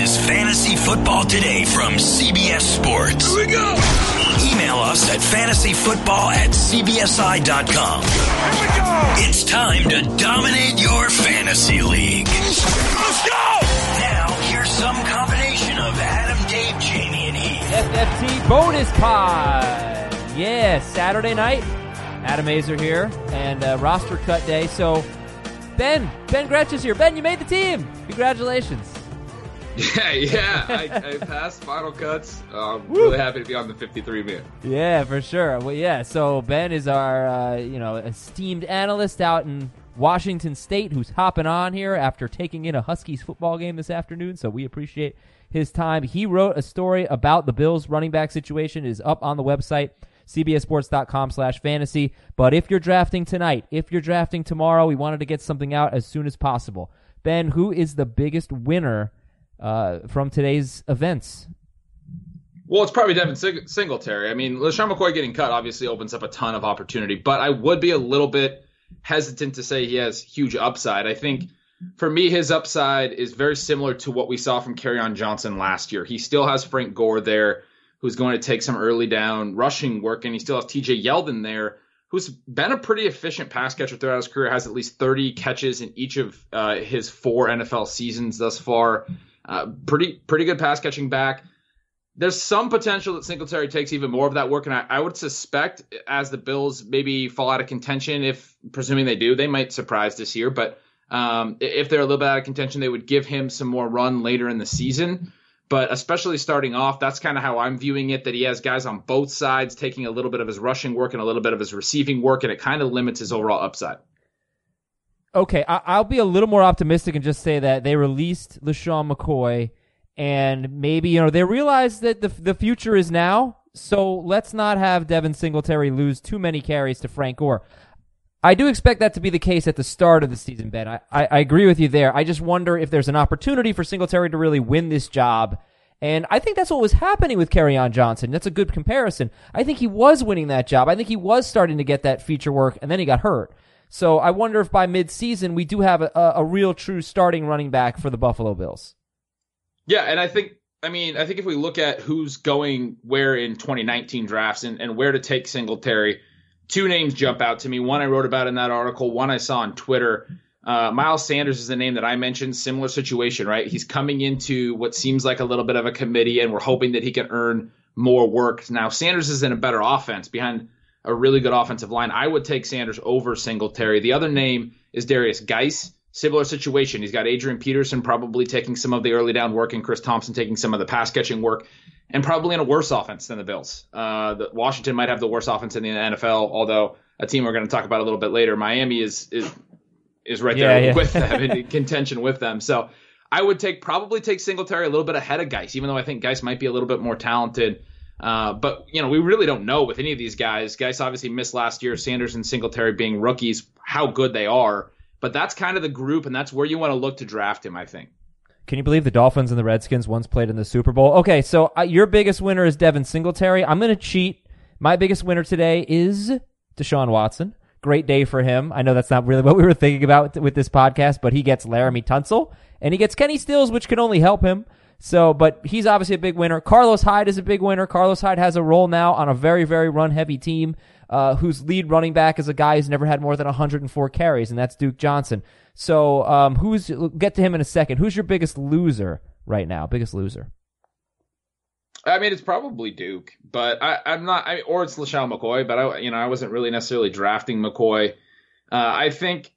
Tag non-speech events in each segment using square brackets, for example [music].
is Fantasy Football Today from CBS Sports. Here we go. Email us at fantasyfootball at cbsi.com. Here we go. It's time to dominate your fantasy league. Let's go. Now, here's some combination of Adam, Dave, Jamie, and Heath. FFT bonus pod. Yeah, Saturday night. Adam Aizer here and uh, roster cut day. So Ben, Ben Gretch is here. Ben, you made the team. Congratulations. Yeah, [laughs] yeah. I, I passed final cuts. I'm really happy to be on the 53 man. Yeah, for sure. Well, yeah. So Ben is our uh, you know esteemed analyst out in Washington State who's hopping on here after taking in a Huskies football game this afternoon. So we appreciate his time. He wrote a story about the Bills running back situation. It is up on the website cbssports.com slash fantasy. But if you're drafting tonight, if you're drafting tomorrow, we wanted to get something out as soon as possible. Ben, who is the biggest winner uh, from today's events? Well, it's probably Devin Sing- Singletary. I mean, LeSean McCoy getting cut obviously opens up a ton of opportunity, but I would be a little bit hesitant to say he has huge upside. I think for me, his upside is very similar to what we saw from Kerryon Johnson last year. He still has Frank Gore there, who's going to take some early down rushing work, and he still has TJ Yeldon there, who's been a pretty efficient pass catcher throughout his career, has at least 30 catches in each of uh, his four NFL seasons thus far. Uh, pretty pretty good pass catching back. There's some potential that Singletary takes even more of that work, and I, I, would suspect as the Bills maybe fall out of contention, if presuming they do, they might surprise this year. But um, if they're a little bit out of contention, they would give him some more run later in the season. But especially starting off, that's kind of how I'm viewing it. That he has guys on both sides taking a little bit of his rushing work and a little bit of his receiving work, and it kind of limits his overall upside. Okay, I- will be a little more optimistic and just say that they released LeSean McCoy, and maybe you know they realize that the the future is now. So let's not have Devin Singletary lose too many carries to Frank Gore. I do expect that to be the case at the start of the season, Ben. I, I, I agree with you there. I just wonder if there's an opportunity for Singletary to really win this job. And I think that's what was happening with Kerryon Johnson. That's a good comparison. I think he was winning that job. I think he was starting to get that feature work, and then he got hurt. So I wonder if by midseason we do have a, a real true starting running back for the Buffalo Bills. Yeah, and I think I mean I think if we look at who's going where in 2019 drafts and, and where to take Singletary, two names jump out to me. One I wrote about in that article, one I saw on Twitter. Uh, Miles Sanders is the name that I mentioned. Similar situation, right? He's coming into what seems like a little bit of a committee, and we're hoping that he can earn more work. Now, Sanders is in a better offense behind a really good offensive line. I would take Sanders over Singletary. The other name is Darius Guice. Similar situation. He's got Adrian Peterson probably taking some of the early down work and Chris Thompson taking some of the pass catching work and probably in a worse offense than the Bills. Uh, the, Washington might have the worst offense in the NFL, although a team we're going to talk about a little bit later, Miami is is is right there yeah. with them in [laughs] contention with them. So I would take probably take Singletary a little bit ahead of Guice, even though I think Guice might be a little bit more talented. Uh, but you know, we really don't know with any of these guys. Guys obviously missed last year. Sanders and Singletary being rookies, how good they are. But that's kind of the group, and that's where you want to look to draft him. I think. Can you believe the Dolphins and the Redskins once played in the Super Bowl? Okay, so uh, your biggest winner is Devin Singletary. I'm going to cheat. My biggest winner today is Deshaun Watson. Great day for him. I know that's not really what we were thinking about with this podcast, but he gets Laremy Tunsil and he gets Kenny Stills, which can only help him. So, but he's obviously a big winner. Carlos Hyde is a big winner. Carlos Hyde has a role now on a very, very run heavy team, uh, whose lead running back is a guy who's never had more than 104 carries, and that's Duke Johnson. So, um, who's, get to him in a second. Who's your biggest loser right now? Biggest loser? I mean, it's probably Duke, but I, am not, I, or it's LeSean McCoy, but I, you know, I wasn't really necessarily drafting McCoy. Uh, I think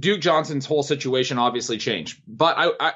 Duke Johnson's whole situation obviously changed, but I, I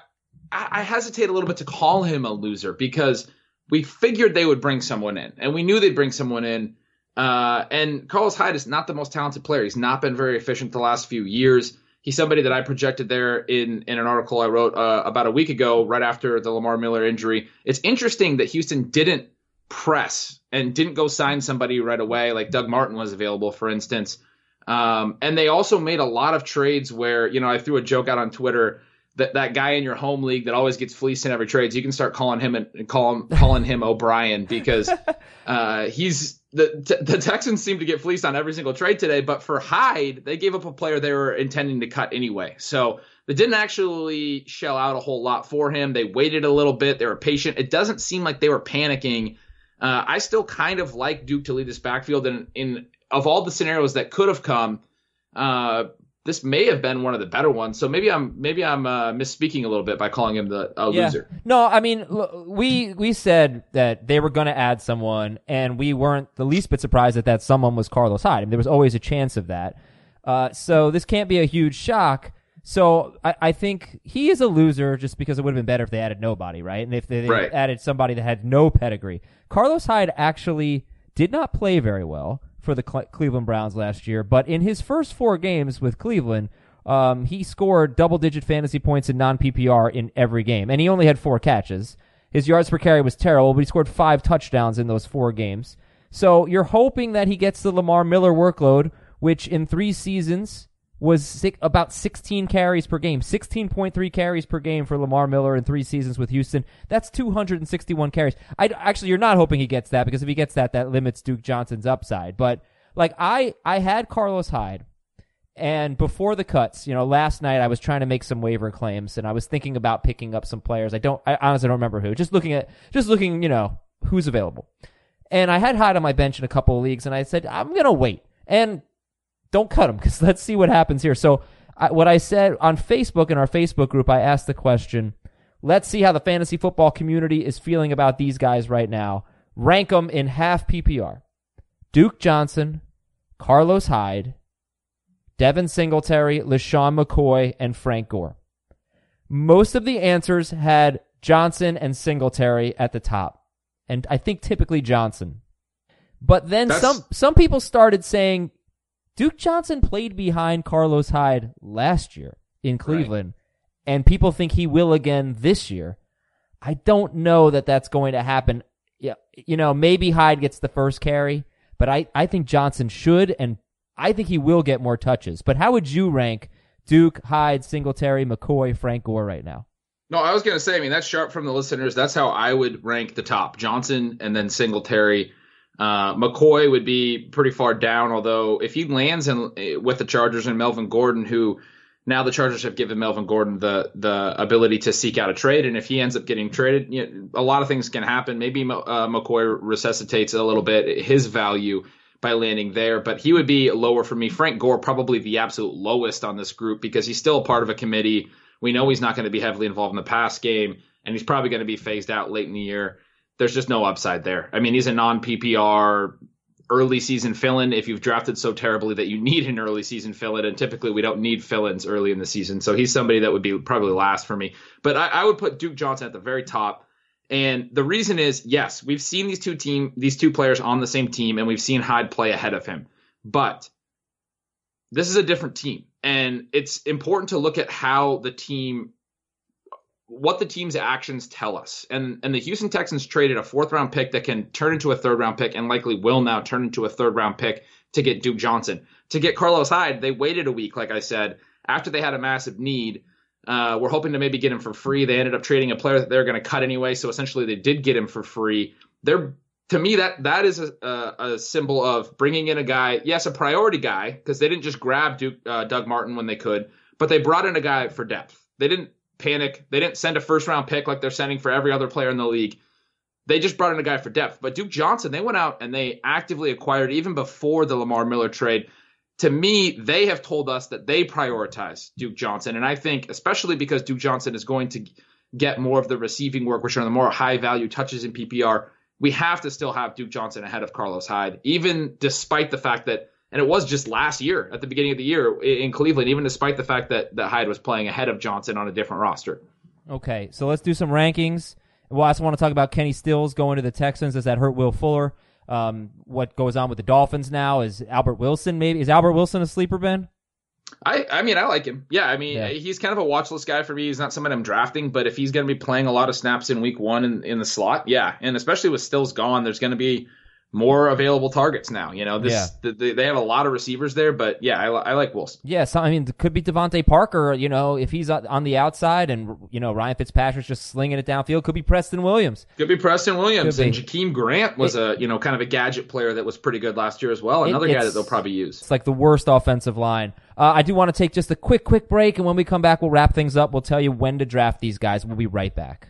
I hesitate a little bit to call him a loser because we figured they would bring someone in, and we knew they'd bring someone in. Uh, and Carlos Hyde is not the most talented player. He's not been very efficient the last few years. He's somebody that I projected there in in an article I wrote uh, about a week ago, right after the Lamar Miller injury. It's interesting that Houston didn't press and didn't go sign somebody right away, like Doug Martin was available, for instance. Um, and they also made a lot of trades where, you know, I threw a joke out on Twitter that that guy in your home league that always gets fleeced in every trade. So you can start calling him and call him calling him O'Brien because [laughs] uh, he's the the Texans seem to get fleeced on every single trade today. But for Hyde, they gave up a player they were intending to cut anyway. So They didn't actually shell out a whole lot for him. They waited a little bit. They were patient. It doesn't seem like they were panicking. Uh, I still kind of like Duke to lead this backfield, and in of all the scenarios that could have come, uh, this may have been one of the better ones. So maybe I'm maybe I'm uh, misspeaking a little bit by calling him the a Yeah. loser. No, I mean, l- we we said that they were going to add someone, and we weren't the least bit surprised that that someone was Carlos Hyde. I mean, there was always a chance of that. Uh, so this can't be a huge shock. So I, I think he is a loser just because it would have been better if they added nobody, right? And if they, they Right. added somebody that had no pedigree. Carlos Hyde actually did not play very well for the Cle- Cleveland Browns last year, but in his first four games with Cleveland, um, he scored double digit fantasy points in non PPR in every game, and he only had four catches. His yards per carry was terrible, but he scored five touchdowns in those four games. So you're hoping that he gets the Lamar Miller workload, which in three seasons was six, about 16 carries per game, 16.3 carries per game for Lamar Miller in three seasons with Houston. That's 261 carries. I actually, you're not hoping he gets that because if he gets that, that limits Duke Johnson's upside. But like I, I had Carlos Hyde, and before the cuts, you know, last night I was trying to make some waiver claims, and I was thinking about picking up some players. I don't, I honestly don't remember who. Just looking at, just looking, you know, who's available. And I had Hyde on my bench in a couple of leagues, and I said I'm gonna wait and don't cut him because [laughs] let's see what happens here. So, I, what I said on Facebook in our Facebook group, I asked the question: Let's see how the fantasy football community is feeling about these guys right now. Rank them in half PPR: Duke Johnson, Carlos Hyde, Devin Singletary, LeSean McCoy, and Frank Gore. Most of the answers had Johnson and Singletary at the top, and I think typically Johnson. But then That's- some some people started saying Duke Johnson played behind Carlos Hyde last year in Cleveland, and people think he will again this year. I don't know that that's going to happen. Yeah, you know, maybe Hyde gets the first carry, but I, I think Johnson should, and I think he will get more touches. But how would you rank Duke, Hyde, Singletary, McCoy, Frank Gore right now? No, I was gonna say. I mean, that's sharp from the listeners. That's how I would rank the top: Johnson and then Singletary. Uh, McCoy would be pretty far down. Although if he lands in, with the Chargers and Melvin Gordon, who now the Chargers have given Melvin Gordon the the ability to seek out a trade, and if he ends up getting traded, you know, a lot of things can happen. Maybe uh, McCoy resuscitates a little bit his value by landing there, but he would be lower for me. Frank Gore probably the absolute lowest on this group because he's still a part of a committee. We know he's not going to be heavily involved in the pass game, and he's probably going to be phased out late in the year. There's just no upside there. I mean, he's a non PPR early season fill-in if you've drafted so terribly that you need an early season fill-in, and typically we don't need fill-ins early in the season. So he's somebody that would be probably last for me. But I, I would put Duke Johnson at the very top. And the reason is, yes, we've seen these two team these two players on the same team, and we've seen Hyde play ahead of him. But this is a different team, and it's important to look at how the team what the team's actions tell us. And and the Houston Texans traded a fourth round pick that can turn into a third round pick and likely will now turn into a third round pick to get Duke Johnson. To get Carlos Hyde, they waited a week, like I said, after they had a massive need. Uh, we're hoping to maybe get him for free. They ended up trading a player that they're going to cut anyway, so essentially they did get him for free. They're to me that that is a, a, a symbol of bringing in a guy, yes, a priority guy, because they didn't just grab Duke, uh, Doug Martin when they could, but they brought in a guy for depth. They didn't panic. They didn't send a first round pick like they're sending for every other player in the league. They just brought in a guy for depth. But Duke Johnson, they went out and they actively acquired even before the Lamar Miller trade. To me, they have told us that they prioritize Duke Johnson. And I think, especially because Duke Johnson is going to get more of the receiving work, which are the more high value touches in PPR, we have to still have Duke Johnson ahead of Carlos Hyde, even despite the fact that and it was just last year at the beginning of the year in Cleveland, even despite the fact that, that Hyde was playing ahead of Johnson on a different roster. Okay, so let's do some rankings. Well, I also want to talk about Kenny Stills going to the Texans. Does that hurt Will Fuller? Um, what goes on with the Dolphins now? Is Albert Wilson maybe? Is Albert Wilson a sleeper, Ben? I, I mean, I like him. Yeah, I mean, Yeah. he's kind of a watch list guy for me. He's not someone I'm drafting, but if he's going to be playing a lot of snaps in week one in, in the slot, yeah. And especially with Stills gone, there's going to be more available targets now. You know, this Yeah. th- they, they have a lot of receivers there, but yeah, I, I like Wilson. Yeah, so, I mean, it could be DeVante Parker, you know, if he's on the outside and, you know, Ryan Fitzpatrick's just slinging it downfield. Could be Preston Williams. Could be Preston Williams Could and be. Jakeem Grant was a you know kind of a gadget player that was pretty good last year as well. Another guy that they'll probably use. It's like the worst offensive line. Uh, I do want to take just a quick, quick break, and when we come back, we'll wrap things up. We'll tell you when to draft these guys. We'll be right back.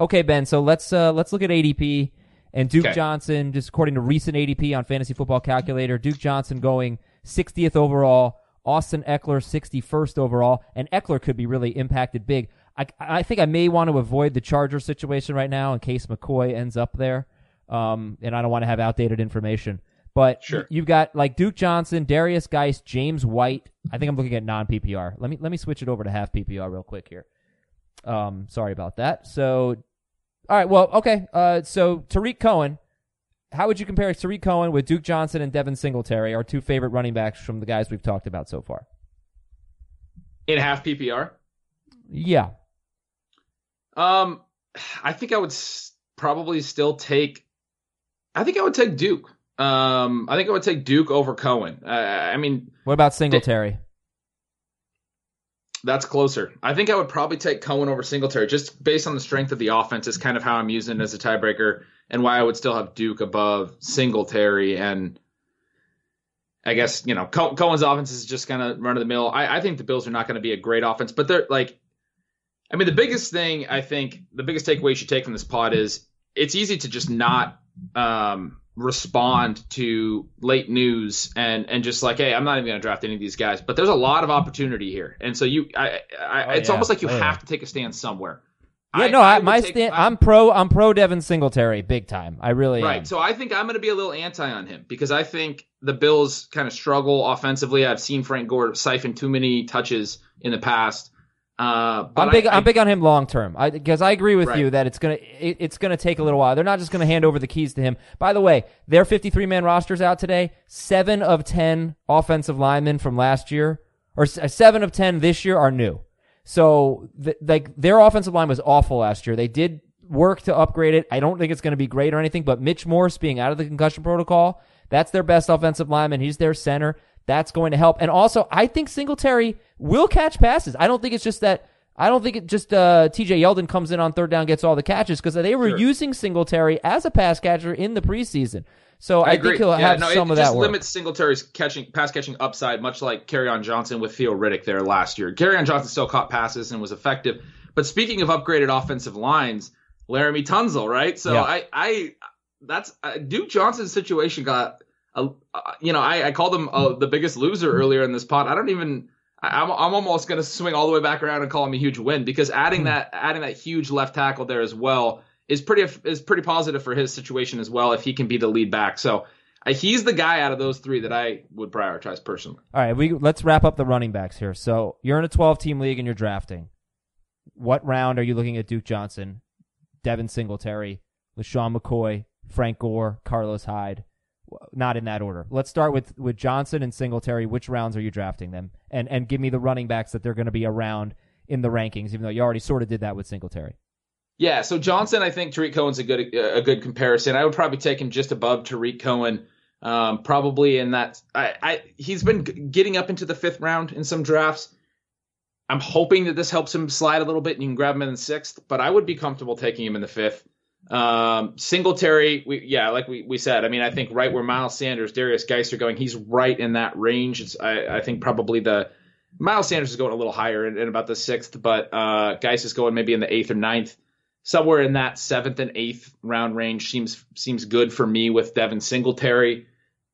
Okay, Ben. So let's uh, let's look at ADP and Duke Okay. Johnson. Just according to recent ADP on Fantasy Football Calculator, Duke Johnson going 60th overall. Austin Ekeler 61st overall, and Ekeler could be really impacted big. I, I think I may want to avoid the Charger situation right now in case McCoy ends up there, um, and I don't want to have outdated information. But Sure. you've got like Duke Johnson, Darius Guice, James White. I think I'm looking at non PPR. Let me let me switch it over to half PPR real quick here. Um, sorry about that. So, all right. Well, okay. Uh, so Tarik Cohen, how would you compare Tarik Cohen with Duke Johnson and Devin Singletary, our two favorite running backs from the guys we've talked about so far? In half PPR, Yeah. um, I think I would s- probably still take. I think I would take Duke. Um, I think I would take Duke over Cohen. Uh, I mean, What about Singletary? That's closer. I think I would probably take Cohen over Singletary just based on the strength of the offense. Is kind of how I'm using it as a tiebreaker, and why I would still have Duke above Singletary. And I guess you know Cohen's offense is just kind of run of the mill. I, I think the Bills are not going to be a great offense, but they're like, I mean, the biggest thing I think the biggest takeaway you should take from this pod is it's easy to just not um, respond to late news and and just like, hey, I'm not even going to draft any of these guys. But there's a lot of opportunity here, and so you, I, I, Oh, it's yeah. almost like you Oh, yeah. have to take a stand somewhere. Yeah, no, I, my take- stand. I- I'm pro. I'm pro Devin Singletary, big time. I really am. Right. So I think I'm going to be a little anti on him because I think the Bills kind of struggle offensively. I've seen Frank Gore siphon too many touches in the past. Uh, I'm big. I, I, am big on him long term. I because I agree with Right. you that it's gonna it, it's gonna take a little while. They're not just gonna hand over the keys to him. By the way, their 53 man rosters out today. Seven of ten offensive linemen from last year, or uh, seven of ten this year, are new. So th- like their offensive line was awful last year. They did work to upgrade it. I don't think it's going to be great or anything, but Mitch Morse being out of the concussion protocol, that's their best offensive lineman. He's their center. That's going to help. And also, I think Singletary will catch passes. I don't think it's just that. I don't think it just uh, T.J. Yeldon comes in on third down, gets all the catches because they were Sure. using Singletary as a pass catcher in the preseason. So I, agree. think he'll Yeah, have no, some it of just that work. limits Singletary's catching pass catching upside, much like Kerryon Johnson with Theo Riddick there last year. Kerryon Johnson still caught passes and was effective. But speaking of upgraded offensive lines, Laremy Tunsil, right? So Yeah. I, I, that's uh, Duke Johnson's situation got, uh, you know, I, I called him uh, the biggest loser earlier in this pod. I don't even. I- I'm, I'm almost going to swing all the way back around and call him a huge win because adding Hmm. that adding that huge left tackle there as well is pretty is pretty positive for his situation as well if he can be the lead back. So uh, he's the guy out of those three that I would prioritize personally. All right, we let's wrap up the running backs here. So you're in a 12 team league and you're drafting. What round are you looking at Duke Johnson, Devin Singletary, LeSean McCoy, Frank Gore, Carlos Hyde? Not in that order. Let's start with with Johnson and Singletary. Which rounds are you drafting them? And and give me the running backs that they're going to be around in the rankings. Even though you already sort of did that with Singletary. Yeah, so Johnson, I think Tarik Cohen's a good a good comparison. I would probably take him just above Tarik Cohen, um, probably in that. I, I he's been getting up into the fifth round in some drafts. I'm hoping that this helps him slide a little bit and you can grab him in the sixth, but I would be comfortable taking him in the fifth. Um, Singletary, we, yeah, like we, we said, I mean, I think right where Miles Sanders, Darius Guice are going, he's right in that range. It's, I, I think probably the Miles Sanders is going a little higher in, in about the sixth, but uh, Guice is going maybe in the eighth or ninth. Somewhere in that seventh and eighth round range seems seems good for me with Devin Singletary.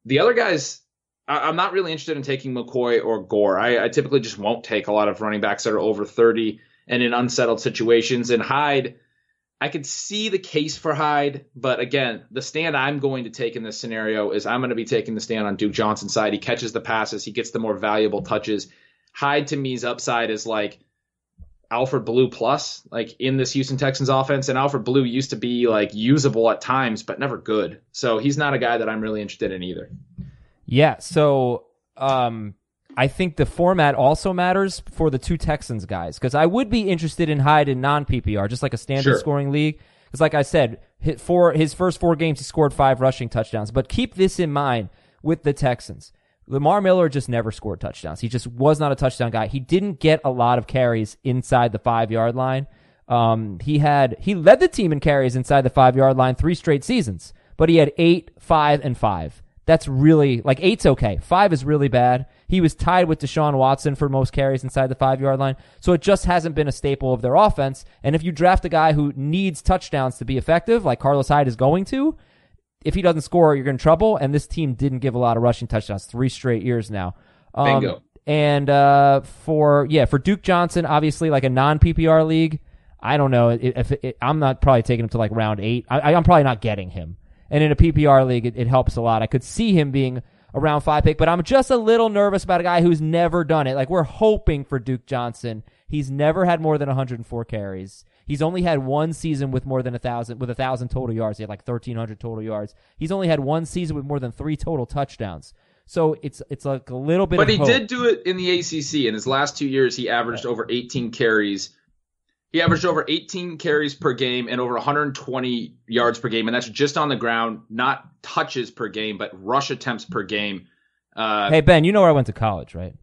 The other guys, I, am not really interested in taking McCoy or Gore. I, I typically just won't take a lot of running backs that are over 30 and in unsettled situations. And Hyde, I could see the case for Hyde, but again, the stand I'm going to take in this scenario is I'm going to be taking the stand on Duke Johnson's side. He catches the passes, he gets the more valuable touches. Hyde to me's upside is like Alfred Blue plus, like in this Houston Texans offense. And Alfred Blue used to be like usable at times, but never good. So he's not a guy that I'm really interested in either. Yeah. So um, I think the format also matters for the two Texans guys because I would be interested in Hyde in non PPR, just like a standard sure. scoring league. Because, like I said, hit four his first four games he scored five rushing touchdowns. But keep this in mind with the Texans. Lamar Miller just never scored touchdowns. He just was not a touchdown guy. He didn't get a lot of carries inside the five yard line. Um, he had he led the team in carries inside the five yard line three straight seasons, but he had eight, five, and five. That's really like eight's okay. Five is really bad. He was tied with Deshaun Watson for most carries inside the five yard line. So it just hasn't been a staple of their offense. And if you draft a guy who needs touchdowns to be effective, like Carlos Hyde is going to, if he doesn't score, you're in trouble. And this team didn't give a lot of rushing touchdowns three straight years now. Um, Bingo. And uh, for yeah, for Duke Johnson, obviously like a non PPR league, I don't know if, if I'm not probably taking him to like round eight. I, I'm probably not getting him. And in a PPR league, it, it helps a lot. I could see him being around five pick, but I'm just a little nervous about a guy who's never done it. Like we're hoping for Duke Johnson. He's never had more than 104 carries. He's only had one season with more than a thousand, with a thousand total yards. He had like 1300 total yards. He's only had one season with more than three total touchdowns. So it's it's like a little bit. But he hope. did do it in the ACC. In his last two years, he averaged over 18 carries he averaged over 18 carries per game and over 120 yards per game, and that's just on the ground, not touches per game, but rush attempts per game. Uh, hey Ben, you know where I went to college, right?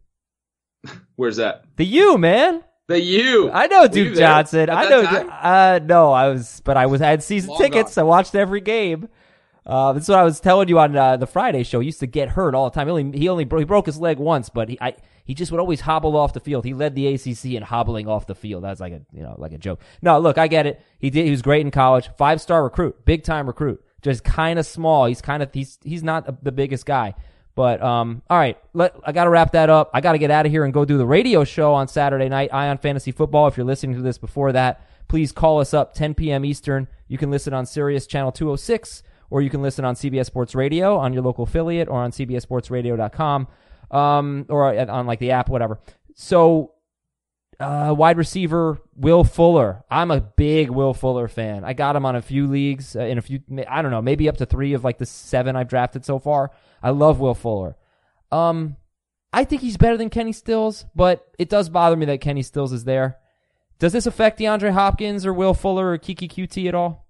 [laughs] Where's that? The U, man. The U. I know Duke Johnson. I know. Uh, no, I was, but I was. I had season Long tickets. Gone. I watched every game. Uh, that's what I was telling you on uh, the Friday show. He used to get hurt all the time. He only he only he broke his leg once, but he I, he just would always hobble off the field. He led the ACC in hobbling off the field. That's like a you know like a joke. No, look, I get it. He did. He was great in college. Five star recruit, big time recruit. Just kind of small. He's kind of he's he's not the biggest guy. But um, all right, let I got to wrap that up. I got to get out of here and go do the radio show on Saturday night, Eye on Fantasy Football. If you're listening to this before that, please call us up 10 p.m. Eastern. You can listen on Sirius Channel 206, or you can listen on CBS Sports Radio on your local affiliate, or on CBSSportsRadio.com, um, or on like the app, whatever. So, uh, wide receiver Will Fuller. I'm a big Will Fuller fan. I got him on a few leagues, uh, in a few, I don't know, maybe up to three of like the seven I've drafted so far. I love Will Fuller. Um, I think he's better than Kenny Stills, but it does bother me that Kenny Stills is there. Does this affect DeAndre Hopkins or Will Fuller or Keke Coutee at all?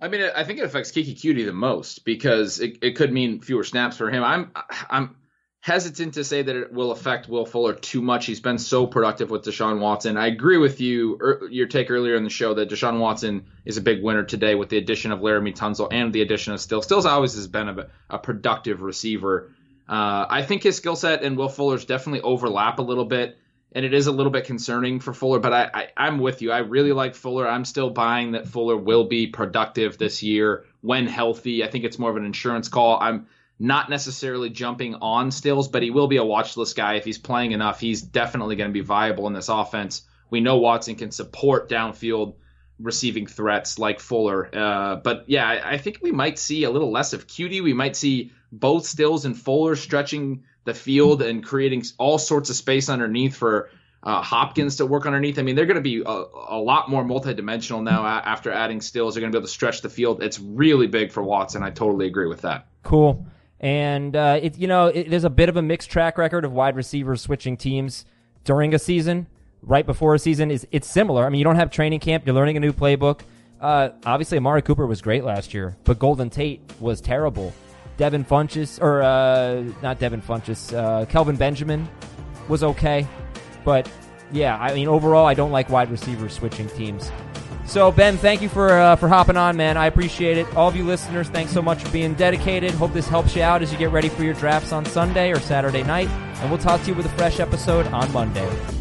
I mean, I think it affects Keke Coutee the most because it, it could mean fewer snaps for him. I'm I'm hesitant to say that it will affect Will Fuller too much. He's been so productive with Deshaun Watson. I agree with you, er, your take earlier in the show that Deshaun Watson is a big winner today with the addition of Laremy Tunsil and the addition of Still. Stills always has been a, a productive receiver. Uh, I think his skill set and Will Fuller's definitely overlap a little bit, and it is a little bit concerning for Fuller. But I, I, I'm with you. I really like Fuller. I'm still buying that Fuller will be productive this year when healthy. I think it's more of an insurance call. I'm not necessarily jumping on Stills, but he will be a watch list guy. If he's playing enough, he's definitely going to be viable in this offense. We know Watson can support downfield receiving threats like Fuller. Uh, but yeah, I, I, think we might see a little less of Coutee. We might see both Stills and Fuller stretching the field and creating all sorts of space underneath for uh, Hopkins to work underneath. I mean, they're going to be a, a, lot more multidimensional now after adding Stills. They're going to be able to stretch the field. It's really big for Watson. I totally agree with that. Cool. And uh, it, you know, it, there's a bit of a mixed track record of wide receivers switching teams during a season. Right before a season is it's similar. I mean, you don't have training camp. You're learning a new playbook. Uh, obviously, Amari Cooper was great last year, but Golden Tate was terrible. Devin Funchess, or uh, not Devin Funchess, uh, Kelvin Benjamin was okay, but yeah, I mean overall, I don't like wide receivers switching teams. So Ben, thank you for uh, for hopping on, man. I appreciate it. All of you listeners, thanks so much for being dedicated. Hope this helps you out as you get ready for your drafts on Sunday or Saturday night. And we'll talk to you with a fresh episode on Monday.